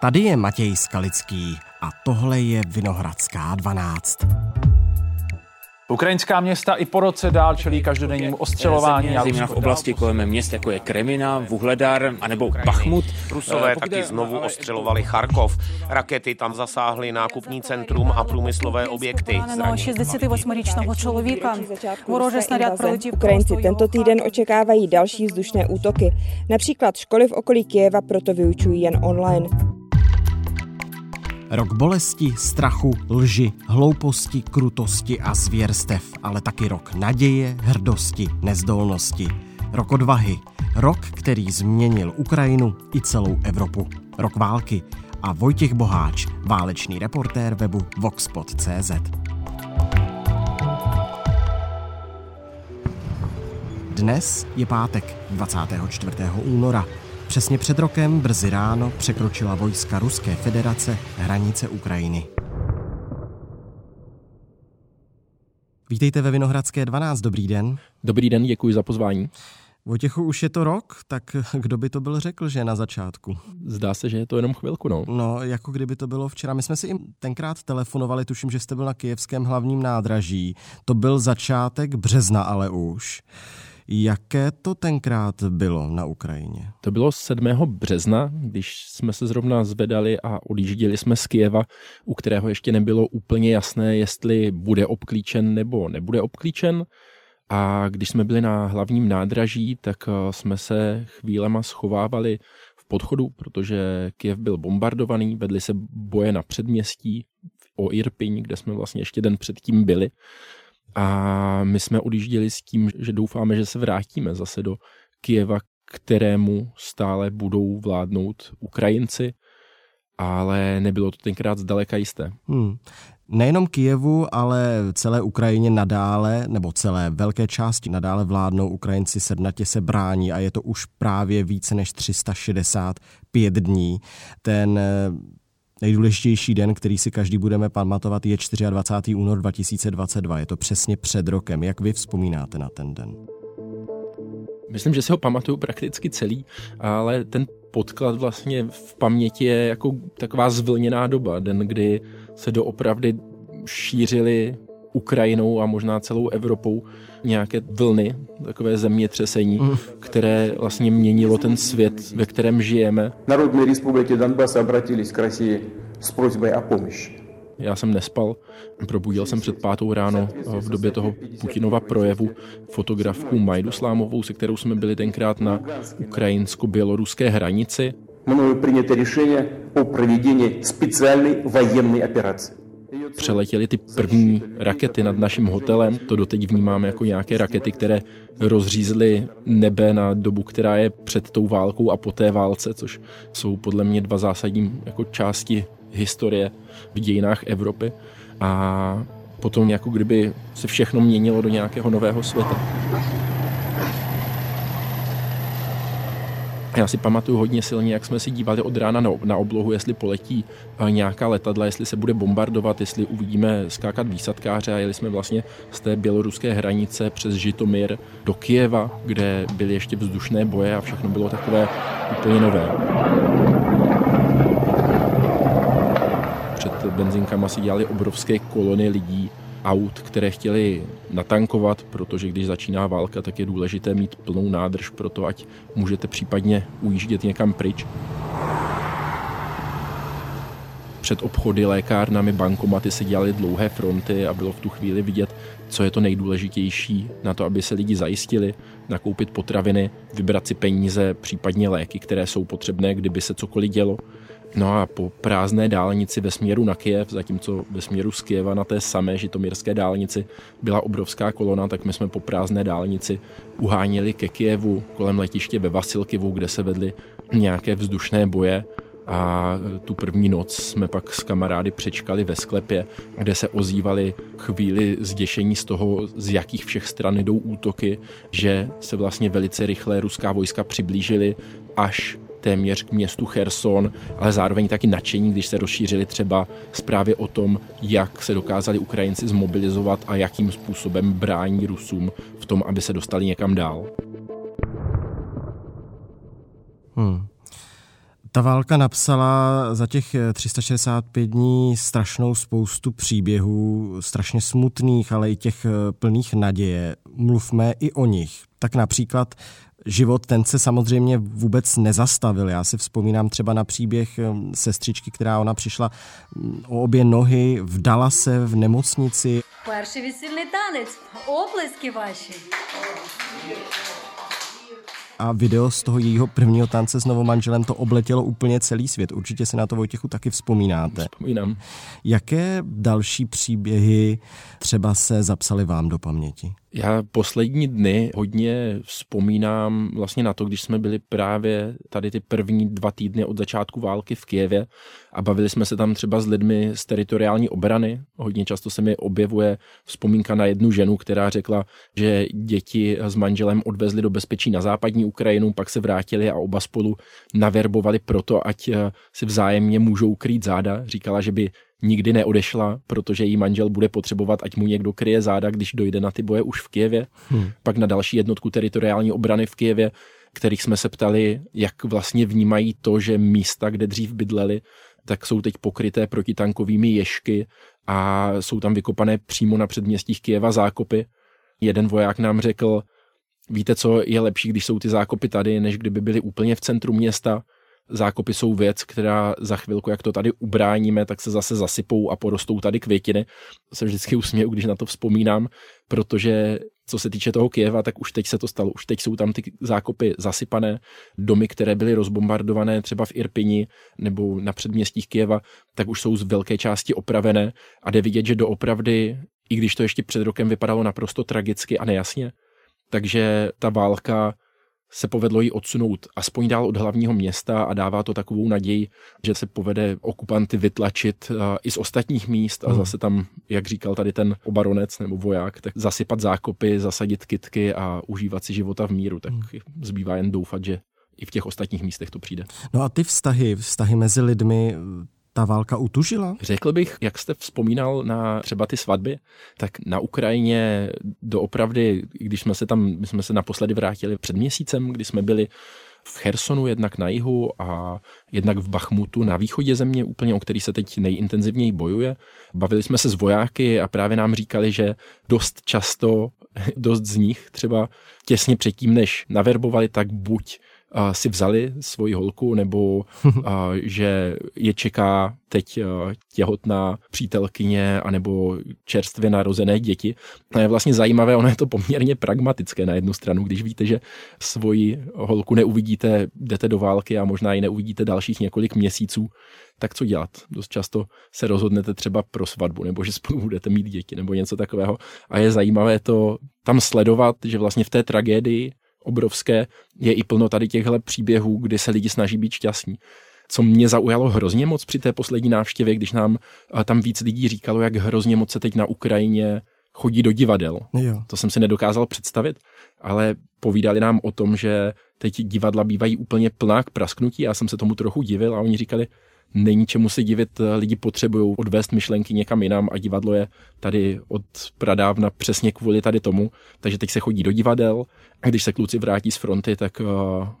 Tady je Matěj Skalický a tohle je Vinohradská 12. Ukrajinská města i po roce dál čelí každodennímu eh, ostřelování. Eh, zejména v oblasti kolem měst, jako je Kremina, Vuhledar a nebo Bachmut. Rusové eh, taky znovu ostřelovali Charkov. Rakety tam zasáhly nákupní centrum a průmyslové objekty. Ukrajinci tento týden očekávají další vzdušné útoky. Například školy v okolí Kijeva proto vyučují jen online. Rok bolesti, strachu, lži, hlouposti, krutosti a zvěrstev, ale taky rok naděje, hrdosti, nezdolnosti. Rok odvahy. Rok, který změnil Ukrajinu i celou Evropu. Rok války. A Vojtěch Boháč, válečný reportér webu Voxpot.cz. Dnes je pátek 24. února. Přesně před rokem brzy ráno překročila vojska Ruské federace hranice Ukrajiny. Vítejte ve Vinohradské 12, dobrý den. Dobrý den, děkuji za pozvání. Vojtěchu, už je to rok, tak kdo by to byl řekl, že na začátku? Zdá se, že je to jenom chvilku, no. No, jako kdyby to bylo včera. My jsme si i tenkrát telefonovali, tuším, že jste byl na kijevském hlavním nádraží. To byl začátek března ale už. Jaké to tenkrát bylo na Ukrajině? To bylo 7. března, když jsme se zrovna zvedali a odjížděli jsme z Kijeva, u kterého ještě nebylo úplně jasné, jestli bude obklíčen nebo nebude obklíčen. A když jsme byli na hlavním nádraží, tak eh, jsme se chvílema schovávali v podchodu, protože Kiev byl bombardovaný, vedly se boje na předměstí o Irpiň, kde jsme vlastně ještě den předtím byli. A my jsme odjížděli s tím, že doufáme, že se vrátíme zase do Kijeva, kterému stále budou vládnout Ukrajinci, ale nebylo to tenkrát zdaleka jisté. Hmm. Nejenom Kijevu, ale celé Ukrajině nadále, nebo celé velké části nadále vládnou Ukrajinci sednatě se brání a je to už právě více než 365 dní. Ten Nejdůležitější den, který si každý budeme pamatovat, je 24. únor 2022. Je to přesně před rokem. Jak vy vzpomínáte na ten den? Myslím, že si ho pamatuju prakticky celý, ale ten podklad vlastně v paměti je jako taková zvlněná doba. Den, kdy se doopravdy šířily Ukrajinou a možná celou Evropou nějaké vlny, takové zemětřesení, mm. které vlastně měnilo ten svět, ve kterém žijeme. Národní republiky Donbass obratились k Rusii s prosbou o pomoc. Já jsem nespal, probudil jsem před pátou ráno v době toho Putinova projevu fotografku Majdu Slámovou, se kterou jsme byli tenkrát na ukrajinsko-běloruské hranici. Мною принято решение о проведении специальной военной операции přeletěly ty první rakety nad naším hotelem. To doteď vnímáme jako nějaké rakety, které rozřízly nebe na dobu, která je před tou válkou a po té válce, což jsou podle mě dva zásadní jako části historie v dějinách Evropy. A potom jako kdyby se všechno měnilo do nějakého nového světa. Já si pamatuju hodně silně, jak jsme si dívali od rána na, oblohu, jestli poletí eh, nějaká letadla, jestli se bude bombardovat, jestli uvidíme skákat výsadkáře a jeli jsme vlastně z té běloruské hranice přes Žitomir do Kijeva, kde byly ještě vzdušné boje a všechno bylo takové úplně nové. Před benzinkama si dělali obrovské kolony lidí, aut, které chtěli natankovat, protože když začíná válka, tak je důležité mít plnou nádrž pro to, ať můžete případně ujíždět někam pryč. Před obchody, lékárnami, bankomaty se dělaly dlouhé fronty a bylo v tu chvíli vidět, co je to nejdůležitější na to, aby se lidi zajistili, nakoupit potraviny, vybrat si peníze, případně léky, které jsou potřebné, kdyby se cokoliv dělo. No a po prázdné dálnici ve směru na Kiev, zatímco ve směru z Kieva na té samé žitomírské dálnici byla obrovská kolona, tak my jsme po prázdné dálnici uháněli ke Kievu kolem letiště ve Vasilkivu, kde se vedly nějaké vzdušné boje. A tu první noc jsme pak s kamarády přečkali ve sklepě, kde se ozývali chvíli zděšení z toho, z jakých všech stran jdou útoky, že se vlastně velice rychle ruská vojska přiblížily až téměř k městu Cherson, ale zároveň taky nadšení, když se rozšířili třeba zprávy o tom, jak se dokázali Ukrajinci zmobilizovat a jakým způsobem brání Rusům v tom, aby se dostali někam dál. Hmm. Ta válka napsala za těch eh, 365 dní strašnou spoustu příběhů, strašně smutných, ale i těch eh, plných naděje. Mluvme i o nich. Tak například život, ten se samozřejmě vůbec nezastavil. Já si vzpomínám třeba na příběh eh, sestřičky, která ona přišla mm, o obě nohy, vdala se v nemocnici. První veselý tanec, oblesky vaše a video z toho jejího prvního tance s novomanželem to obletělo úplně celý svět. Určitě si na to Vojtěchu taky vzpomínáte. Vzpomínám. Jaké další příběhy třeba se zapsaly vám do paměti? Já poslední dny hodně vzpomínám vlastně na to, když jsme byli právě tady ty první dva týdny od začátku války v Kijevě a bavili jsme se tam třeba s lidmi z teritoriální obrany. Hodně často se mi objevuje vzpomínka na jednu ženu, která řekla, že děti s manželem odvezli do bezpečí na západní Ukrajinu, pak se vrátili a oba spolu naverbovali proto, ať si vzájemně můžou krýt záda. Říkala, že by nikdy neodešla, protože její manžel bude potřebovat, ať mu někdo kryje záda, když dojde na ty boje už v Kijevě. Hmm. Pak na další jednotku teritoriální obrany v Kijevě, kterých jsme se ptali, jak vlastně vnímají to, že místa, kde dřív bydleli, tak jsou teď pokryté protitankovými ješky a jsou tam vykopané přímo na předměstích Kijeva zákopy. Jeden voják nám řekl, víte, co je lepší, když jsou ty zákopy tady, než kdyby byly úplně v centru města, zákopy jsou věc, která za chvilku, jak to tady ubráníme, tak se zase zasypou a porostou tady květiny. Se vždycky usměju, když na to vzpomínám, protože co se týče toho Kieva, tak už teď se to stalo. Už teď jsou tam ty zákopy zasypané, domy, které byly rozbombardované třeba v Irpini nebo na předměstích Kieva, tak už jsou z velké části opravené a jde vidět, že doopravdy, i když to ještě před rokem vypadalo naprosto tragicky a nejasně, takže ta válka se povedlo jí odsunout aspoň dál od hlavního města a dává to takovou naději, že se povede okupanty vytlačit eh, i z ostatních míst a hmm. zase tam, jak říkal tady ten obaronec nebo voják, tak zasypat zákopy, zasadit kitky a užívat si života v míru. Tak hmm. zbývá jen doufat, že i v těch ostatních místech to přijde. No a ty vztahy, vztahy mezi lidmi, ta válka utužila? Řekl bych, jak jste vzpomínal na třeba ty svatby, tak na Ukrajině doopravdy, když jsme se tam, my jsme se naposledy vrátili před měsícem, kdy jsme byli v Chersonu, jednak na jihu a jednak v Bachmutu na východě země, úplně o který se teď nejintenzivněji bojuje. Bavili jsme se s vojáky a právě nám říkali, že dost často, dost z nich třeba těsně předtím, než naverbovali, tak buď si vzali svoji holku, nebo že je čeká teď těhotná přítelkyně, anebo čerstvě narozené děti. To je vlastně zajímavé, ono je to poměrně pragmatické na jednu stranu, když víte, že svoji holku neuvidíte, jdete do války a možná ji neuvidíte dalších několik měsíců, tak co dělat? Dost často se rozhodnete třeba pro svatbu, nebo že spolu budete mít děti, nebo něco takového. A je zajímavé to tam sledovat, že vlastně v té tragédii obrovské, je i plno tady těchto příběhů, kdy se lidi snaží být šťastní. Co mě zaujalo hrozně moc při té poslední návštěvě, když nám eh, tam víc lidí říkalo, jak hrozně moc se teď na Ukrajině chodí do divadel. Jo. To jsem si nedokázal představit, ale povídali nám o tom, že teď divadla bývají úplně plná k prasknutí. Já jsem se tomu trochu divil a oni říkali, není čemu se divit, lidi potřebují odvést myšlenky někam jinam a divadlo je tady od pradávna přesně kvůli tady tomu, takže teď se chodí do divadel a když se kluci vrátí z fronty, tak eh,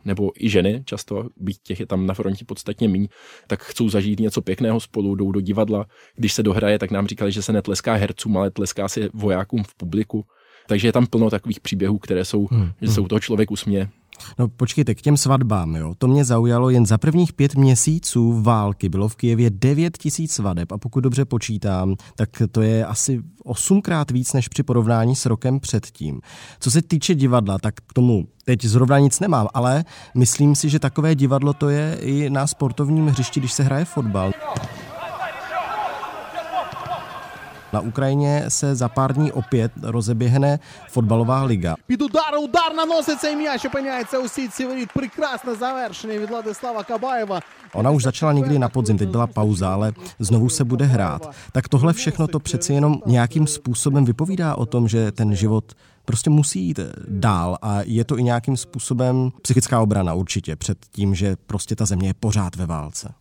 nebo i ženy, často být těch je tam na frontě podstatně míň, tak chcou zažít něco pěkného spolu, jdou do divadla. Když se dohraje, tak nám říkali, že se netleská hercům, ale tleská se vojákům v publiku. Takže je tam plno takových příběhů, které jsou, hmm. že se u toho člověk usměje. No počkejte, k těm svatbám, jo. To mě zaujalo, jen za prvních pět měsíců války bylo v Kijevě 9 tisíc svadeb a pokud dobře počítám, tak to je asi osmkrát víc než při porovnání s rokem předtím. Co se týče divadla, tak k tomu teď zrovna nic nemám, ale myslím si, že takové divadlo to je i na sportovním hřišti, když se hraje fotbal. Na Ukrajině se za pár dní opět rozeběhne fotbalová liga. Під удар, удар наносить цей м'яч, опиняється у сітці воріт. Прекрасне завершення від Владислава Кабаєва. Ona už začala někdy na podzim, teď byla pauza, ale znovu se bude hrát. Tak tohle všechno to přeci jenom nějakým způsobem vypovídá o tom, že ten život prostě musí jít dál a je to i nějakým způsobem psychická obrana určitě před tím, že prostě ta země je pořád ve válce.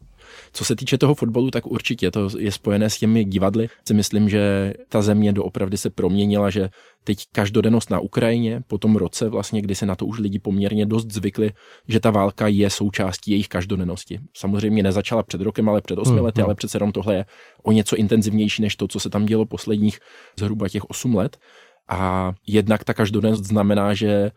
Co se týče toho fotbalu, tak určitě to je spojené s těmi divadly. Si myslím, že ta země doopravdy se proměnila, že teď každodennost na Ukrajině, po tom roce vlastně, kdy se na to už lidi poměrně dost zvykli, že ta válka je součástí jejich každodennosti. Samozřejmě nezačala před rokem, ale před osmi mm, lety, mm. ale přece jenom tohle je o něco intenzivnější než to, co se tam dělo posledních zhruba těch osm let. A jednak ta každodennost znamená, že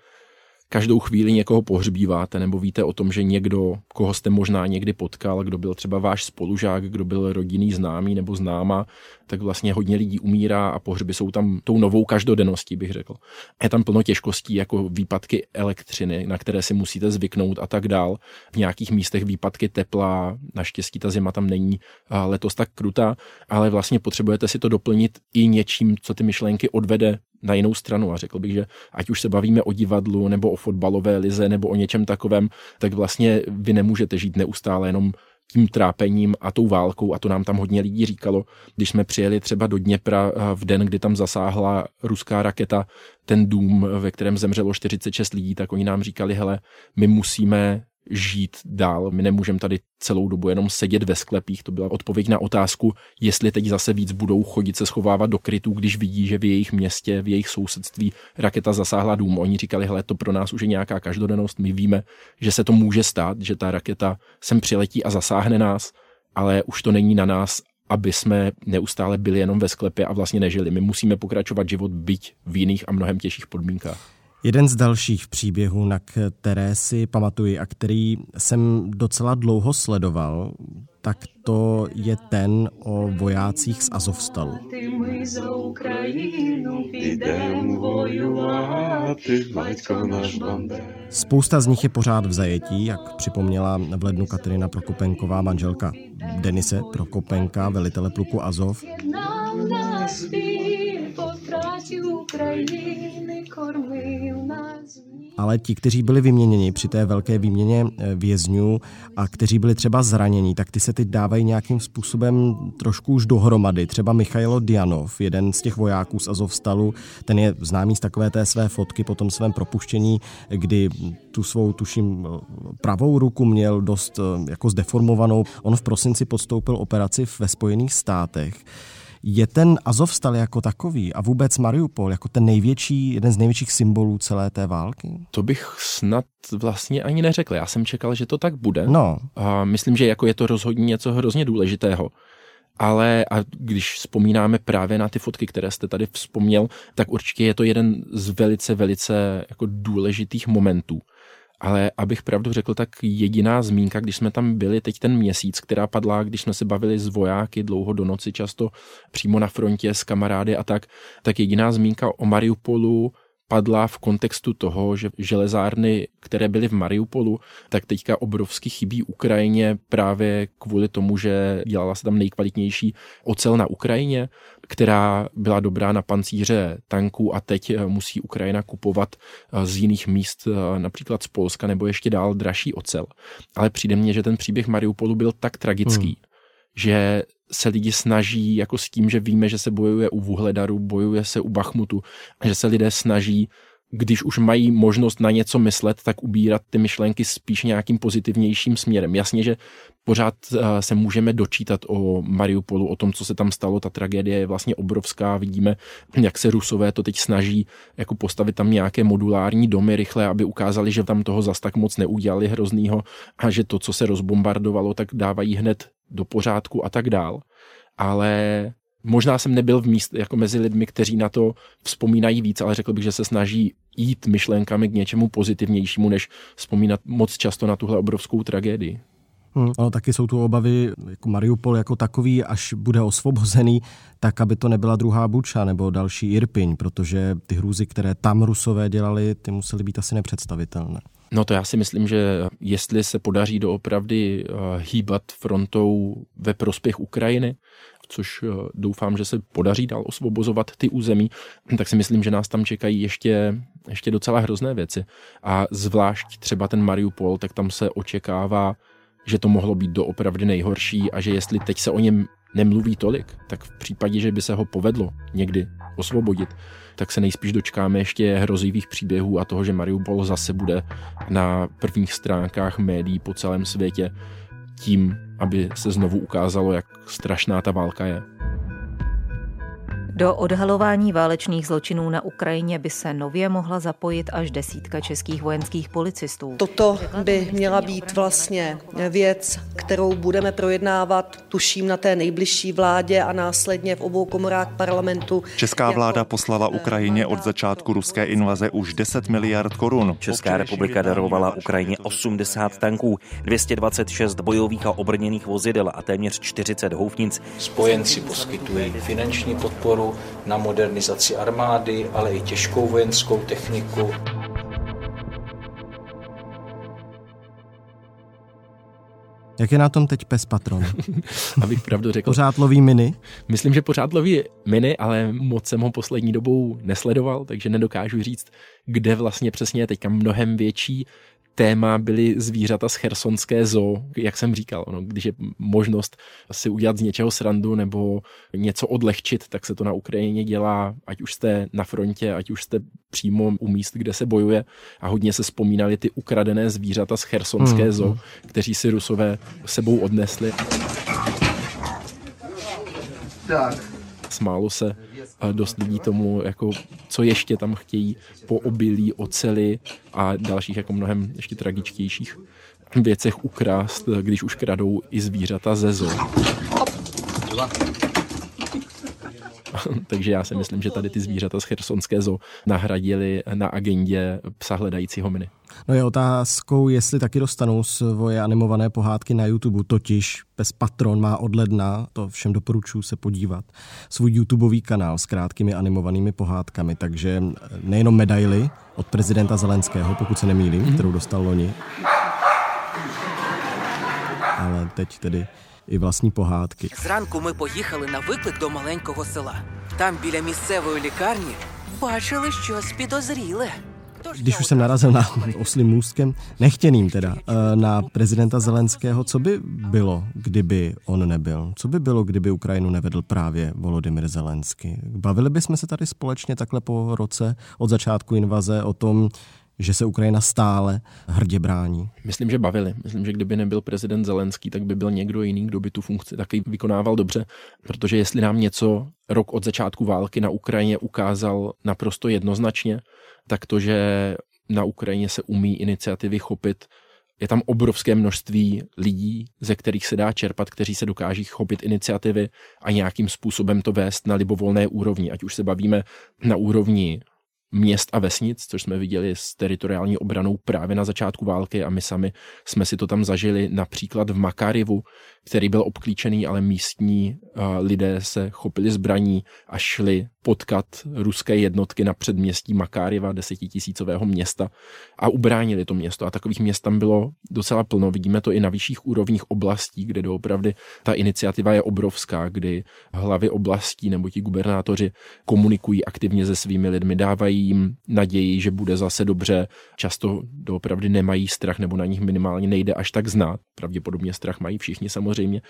každou chvíli někoho pohřbíváte, nebo víte o tom, že někdo, koho jste možná někdy potkal, kdo byl třeba váš spolužák, kdo byl rodinný známý nebo známa, tak vlastně hodně lidí umírá a pohřby jsou tam tou novou každodenností, bych řekl. Je tam plno těžkostí, jako výpadky elektřiny, na které si musíte zvyknout a tak dál. V nějakých místech výpadky tepla, naštěstí ta zima tam není letos tak krutá, ale vlastně potřebujete si to doplnit i něčím, co ty myšlenky odvede na jinou stranu a řekl bych, že ať už se bavíme o divadlu nebo o fotbalové lize nebo o něčem takovém, tak vlastně vy nemůžete žít neustále jenom tím trápením a tou válkou a to nám tam hodně lidí říkalo. Když jsme přijeli třeba do Dněpra eh, v den, kdy tam zasáhla ruská raketa ten dům, ve kterém zemřelo 46 lidí, tak oni nám říkali, hele, my musíme žít dál. My nemůžeme tady celou dobu jenom sedět ve sklepích. To byla odpověď na otázku, jestli teď zase víc budou chodit se schovávat do krytů, když vidí, že v jejich městě, v jejich sousedství raketa zasáhla dům. Oni říkali, hele, to pro nás už je nějaká každodennost. My víme, že se to může stát, že ta raketa sem přiletí a zasáhne nás, ale už to není na nás, aby jsme neustále byli jenom ve sklepě a vlastně nežili. My musíme pokračovat život byť v jiných a mnohem těžších podmínkách. Jeden z dalších příběhů, na které si pamatuji a který jsem docela dlouho sledoval, tak to je ten o vojácích z Azovstalu. Spousta z nich je pořád v zajetí, jak připomněla v lednu Katerina Prokopenková, manželka Denise Prokopenka, velitele pluku Azov. Ale ti, kteří byli vyměněni při té velké výměně eh, vězňů a kteří byli třeba zranění, tak ty se teď dávají nějakým způsobem trošku už dohromady. Třeba Michailo Dianov, jeden z těch vojáků z Azovstalu, ten je známý z takové té své fotky po tom svém propuštění, kdy tu svou, tuším, pravou ruku měl dost eh, jako zdeformovanou. On v prosinci podstoupil operaci ve Spojených státech. Je ten Azovstal jako takový a vůbec Mariupol jako ten největší, jeden z největších symbolů celé té války? To bych snad vlastně ani neřekl. Já jsem čekal, že to tak bude. No. A myslím, že jako je to rozhodně něco hrozně důležitého. Ale a když vzpomínáme právě na ty fotky, které jste tady vzpomněl, tak určitě je to jeden z velice, velice jako důležitých momentů. Ale abych pravdu řekl, tak jediná zmínka, když jsme tam byli teď ten měsíc, která padla, když jsme se bavili s vojáky dlouho do noci, často přímo na frontě s kamarády a tak, tak jediná zmínka o Mariupolu padla v kontextu toho, že železárny, které byly v Mariupolu, tak teďka obrovsky chybí Ukrajině právě kvůli tomu, že dělala se tam nejkvalitnější ocel na Ukrajině, která byla dobrá na pancíře tanků a teď eh, musí Ukrajina kupovat eh, z jiných míst, eh, například z Polska nebo ještě dál dražší ocel. Ale přijde mně, že ten příběh Mariupolu byl tak tragický, hmm. že se lidi snaží jako s tím, že víme, že se bojuje u Vuhledaru, bojuje se u Bachmutu, že se lidé snaží když už mají možnost na něco myslet, tak ubírat ty myšlenky spíš nějakým pozitivnějším směrem. Jasně, že pořád eh, se můžeme dočítat o Mariupolu, o tom, co se tam stalo. Ta tragédie je vlastně obrovská. Vidíme, jak se Rusové to teď snaží jako postavit tam nějaké modulární domy rychle, aby ukázali, že tam toho zas tak moc neudělali hroznýho a že to, co se rozbombardovalo, tak dávají hned do pořádku a tak dál. Ale Možná jsem nebyl v míst jako mezi lidmi, kteří na to vzpomínají víc, ale řekl bych, že se snaží jít myšlenkami k něčemu pozitivnějšímu, než vzpomínat moc často na tuhle obrovskou tragédii. Hmm, ale taky jsou tu obavy, jako Mariupol jako takový, až bude osvobozený, tak aby to nebyla druhá Buča nebo další Irpiň, protože ty hrůzy, které tam Rusové dělali, ty musely být asi nepředstavitelné. No to já si myslím, že jestli se podaří doopravdy eh, hýbat frontou ve prospěch Ukrajiny, což eh, doufám, že se podaří dál osvobozovat ty území, tak si myslím, že nás tam čekají ještě, ještě docela hrozné věci. A zvlášť třeba ten Mariupol, tak tam se očekává, že to mohlo být doopravdy nejhorší a že jestli teď se o něm nemluví tolik, tak v případě, že by se ho povedlo někdy osvobodit, tak se nejspíš dočkáme ještě hrozivých příběhů a toho, že Mariupol zase bude na prvních stránkách médií po celém světě tím, aby se znovu ukázalo, jak strašná ta válka je. Do odhalování válečných zločinů na Ukrajině by se nově mohla zapojit až desítka českých vojenských policistů. Toto by měla být vlastně věc, kterou budeme projednávat, tuším, na té nejbližší vládě a následně v obou komorách parlamentu. Česká vláda poslala Ukrajině od začátku ruské invaze už 10 miliard korun. Česká republika darovala Ukrajině 80 tanků, 226 bojových a obrněných vozidel a téměř 40 houfnic. Spojenci poskytují finanční podporu na modernizaci armády, ale i těžkou vojenskou techniku. Jak je na tom teď pes patron? Abych pravdu řekl. Pořád loví miny? Myslím, že pořád loví miny, ale moc jsem ho poslední dobou nesledoval, takže nedokážu říct, kde vlastně přesně je teďka mnohem větší téma byly zvířata z chersonské zoo, jak jsem říkal. No, když je možnost si udělat z něčeho srandu nebo něco odlehčit, tak se to na Ukrajině dělá, ať už jste na frontě, ať už jste přímo u míst, kde se bojuje. A hodně se vzpomínali ty ukradené zvířata z chersonské hmm. zoo, kteří si rusové sebou odnesli. Tak smálo se dost lidí tomu, jako, co ještě tam chtějí po obilí, oceli a dalších jako mnohem ještě tragičtějších věcech ukrást, když už kradou i zvířata ze zoo. Takže já si myslím, že tady ty zvířata z Chersonské zoo nahradili na agendě psa hledajícího miny. No je otázkou, jestli taky dostanou svoje animované pohádky na YouTube, totiž Pes Patron má od ledna, to všem doporučuji se podívat, svůj YouTubeový kanál s krátkými animovanými pohádkami, takže nejenom medaily od prezidenta Zelenského, pokud se nemýlím, mm-hmm. kterou dostal loni, ale teď tedy і власні pohádky. Зранку ми поїхали на виклик до маленького села. Там біля місцевої лікарні бачили щось підозріле. Když už jsem narazil na oslým můstkem, nechtěným teda, eh, na prezidenta Zelenského, co by bylo, kdyby on nebyl? Co by bylo, kdyby Ukrajinu nevedl právě Volodymyr Zelensky? Bavili bychom se tady společně takhle po roce od začátku invaze o tom, že se Ukrajina stále hrdě brání? Myslím, že bavili. Myslím, že kdyby nebyl prezident Zelenský, tak by byl někdo jiný, kdo by tu funkci taky vykonával dobře. Protože jestli nám něco rok od začátku války na Ukrajině ukázal naprosto jednoznačně, tak to, že na Ukrajině se umí iniciativy chopit je tam obrovské množství lidí, ze kterých se dá čerpat, kteří se dokáží chopit iniciativy a nějakým způsobem to vést na libovolné úrovni. Ať už se bavíme na úrovni měst a vesnic, což jsme viděli s teritoriální obranou právě na začátku války a my sami jsme si to tam zažili například v Makarivu, který byl obklíčený, ale místní lidé se chopili zbraní a šli potkat ruské jednotky na předměstí Makáriva, desetitisícového města a ubránili to město. A takových měst tam bylo docela plno. Vidíme to i na vyšších úrovních oblastí, kde doopravdy ta iniciativa je obrovská, kdy hlavy oblastí nebo ti gubernátoři komunikují aktivně se svými lidmi, dávají jim naději, že bude zase dobře. Často doopravdy nemají strach nebo na nich minimálně nejde až tak znát. Pravděpodobně strach mají všichni samozřejmě.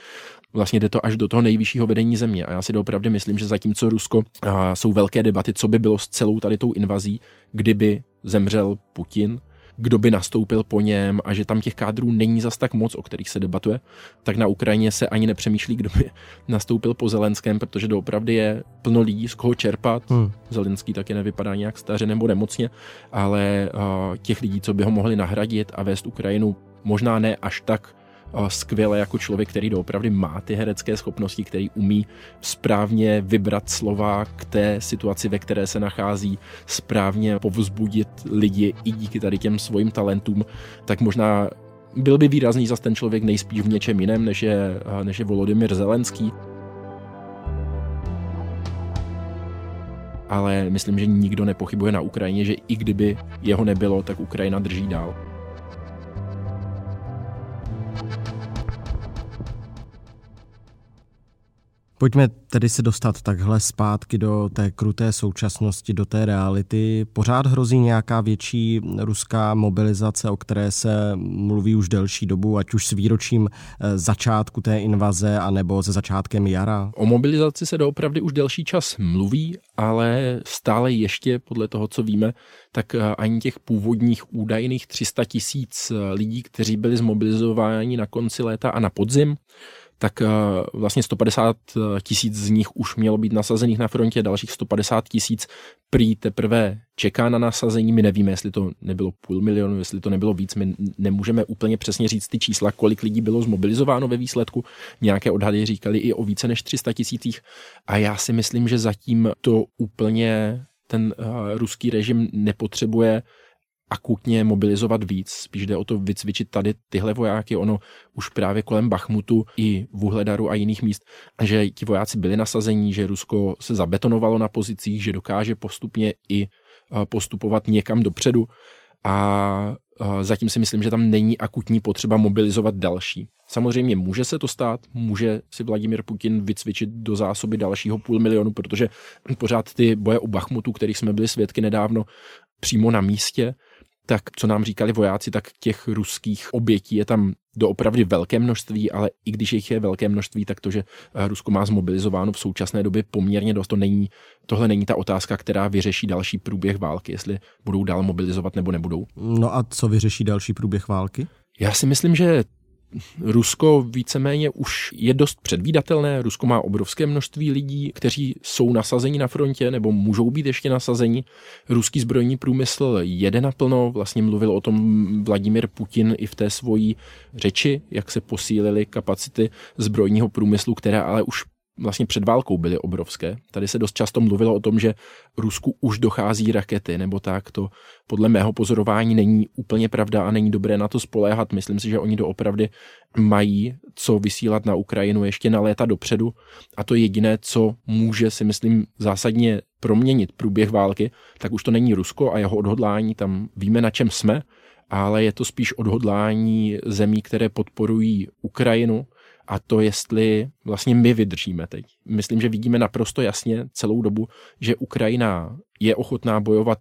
Vlastně jde to až do toho nejvyššího vedení země. A já si doopravdy myslím, že zatímco Rusko a jsou velké debaty, co by bylo s celou tady tou invazí, kdyby zemřel Putin, kdo by nastoupil po něm a že tam těch kádrů není zas tak moc, o kterých se debatuje, tak na Ukrajině se ani nepřemýšlí, kdo by nastoupil po Zelenském, protože doopravdy je plno lidí, z koho čerpat. Hmm. Zelenský taky nevypadá nějak staře nebo nemocně, ale uh, těch lidí, co by ho mohli nahradit a vést Ukrajinu možná ne až tak skvěle jako člověk, který doopravdy má ty herecké schopnosti, který umí správně vybrat slova k té situaci, ve které se nachází, správně povzbudit lidi i díky tady těm svým talentům, tak možná byl by výrazný zase ten člověk nejspíš v něčem jiném, než je, než je Volodymyr Zelenský. Ale myslím, že nikdo nepochybuje na Ukrajině, že i kdyby jeho nebylo, tak Ukrajina drží dál. Pojďme tedy se dostat takhle zpátky do té kruté současnosti, do té reality. Pořád hrozí nějaká větší ruská mobilizace, o které se mluví už delší dobu, ať už s výročím eh, začátku té invaze, anebo se začátkem jara? O mobilizaci se doopravdy už delší čas mluví, ale stále ještě podle toho, co víme, tak eh, ani těch původních údajných 300 tisíc eh, lidí, kteří byli zmobilizováni na konci léta a na podzim, tak eh, vlastně 150 tisíc z nich už mělo být nasazených na frontě, dalších 150 tisíc prý teprve čeká na nasazení. My nevíme, jestli to nebylo půl milionu, jestli to nebylo víc. My nemůžeme úplně přesně říct ty čísla, kolik lidí bylo zmobilizováno ve výsledku. Nějaké odhady říkali i o více než 300 tisících. A já si myslím, že zatím to úplně ten uh, ruský režim nepotřebuje akutně mobilizovat víc, spíš jde o to vycvičit tady tyhle vojáky, ono už právě kolem Bachmutu i v Uhledaru a jiných míst, že ti vojáci byli nasazení, že Rusko se zabetonovalo na pozicích, že dokáže postupně i postupovat někam dopředu. A zatím si myslím, že tam není akutní potřeba mobilizovat další. Samozřejmě může se to stát, může si Vladimir Putin vycvičit do zásoby dalšího půl milionu, protože pořád ty boje u Bachmutu, kterých jsme byli svědky nedávno přímo na místě, tak co nám říkali vojáci, tak těch ruských obětí je tam doopravdy velké množství, ale i když jich je velké množství, tak to, že eh, Rusko má zmobilizováno v současné době poměrně dost, to není, tohle není ta otázka, která vyřeší další průběh války, jestli budou dál mobilizovat nebo nebudou. No a co vyřeší další průběh války? Já si myslím, že Rusko víceméně už je dost předvídatelné. Rusko má obrovské množství lidí, kteří jsou nasazeni na frontě nebo můžou být ještě nasazeni. Ruský zbrojní průmysl jede naplno, vlastně mluvil o tom Vladimir Putin i v té svojí řeči, jak se posílily kapacity zbrojního průmyslu, které ale už vlastně před válkou byly obrovské. Tady se dost často mluvilo o tom, že Rusku už dochází rakety, nebo tak. To podle mého pozorování není úplně pravda a není dobré na to spoléhat. Myslím si, že oni doopravdy mají co vysílat na Ukrajinu ještě na léta dopředu a to jediné, co může si myslím zásadně proměnit průběh války, tak už to není Rusko a jeho odhodlání, tam víme, na čem jsme, ale je to spíš odhodlání zemí, které podporují Ukrajinu, a to, jestli vlastně my vydržíme teď. Myslím, že vidíme naprosto jasně celou dobu, že Ukrajina je ochotná bojovat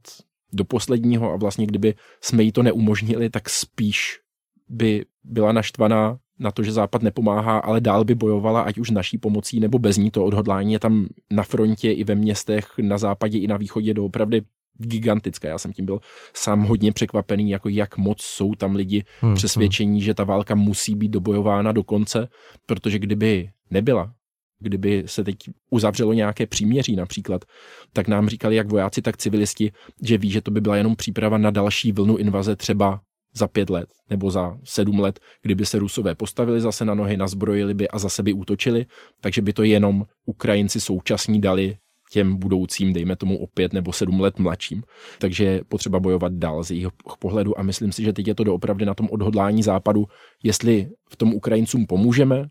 do posledního a vlastně kdyby jsme jí to neumožnili, tak spíš by byla naštvaná na to, že Západ nepomáhá, ale dál by bojovala, ať už naší pomocí nebo bez ní. To odhodlání je tam na frontě i ve městech, na západě i na východě doopravdy gigantické. Já jsem tím byl sám hodně překvapený, jako jak moc jsou tam lidi hmm, přesvědčení, hmm. že ta válka musí být dobojována do konce, protože kdyby nebyla, kdyby se teď uzavřelo nějaké příměří například, tak nám říkali jak vojáci, tak civilisti, že ví, že to by byla jenom příprava na další vlnu invaze třeba za pět let nebo za sedm let, kdyby se Rusové postavili zase na nohy, nazbrojili by a zase by útočili, takže by to jenom Ukrajinci současní dali těm budoucím, dejme tomu o pět nebo sedm let mladším. Takže je potřeba bojovat dál z jejich pohledu a myslím si, že teď je to doopravdy na tom odhodlání západu, jestli v tom Ukrajincům pomůžeme,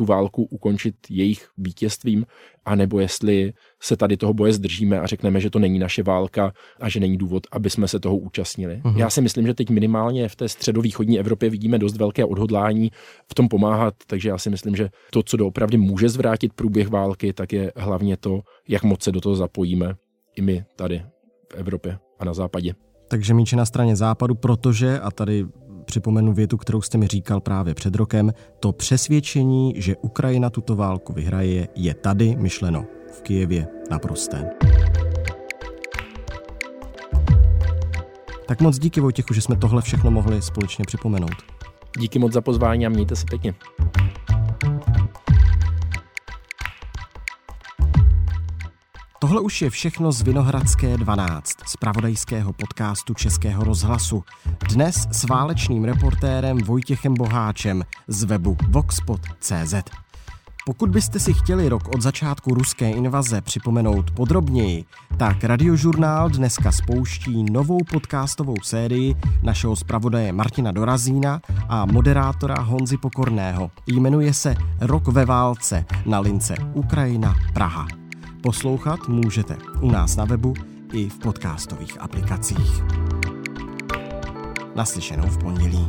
tu válku ukončit jejich vítězstvím, anebo jestli se tady toho boje zdržíme a řekneme, že to není naše válka a že není důvod, aby jsme se toho účastnili. Uh-huh. Já si myslím, že teď minimálně v té středovýchodní Evropě vidíme dost velké odhodlání v tom pomáhat, takže já si myslím, že to, co doopravdy může zvrátit průběh války, tak je hlavně to, jak moc se do toho zapojíme i my tady v Evropě a na západě. Takže míče na straně západu, protože, a tady připomenu větu, kterou jste mi říkal právě před rokem, to přesvědčení, že Ukrajina tuto válku vyhraje, je tady myšleno v Kijevě naprosté. Tak moc díky Vojtěchu, že jsme tohle všechno mohli společně připomenout. Díky moc za pozvání a mějte se pěkně. Tohle už je všechno z Vinohradské 12, z pravodajského podcastu Českého rozhlasu. Dnes s válečným reportérem Vojtěchem Boháčem z webu voxpot.cz. Pokud byste si chtěli rok od začátku ruské invaze připomenout podrobněji, tak radiožurnál dneska spouští novou podcastovou sérii našeho zpravodaje Martina Dorazína a moderátora Honzy Pokorného. Jmenuje se Rok ve válce na lince Ukrajina Praha. Poslouchat můžete u nás na webu i v podcastových aplikacích. Naslyšenou v pondělí.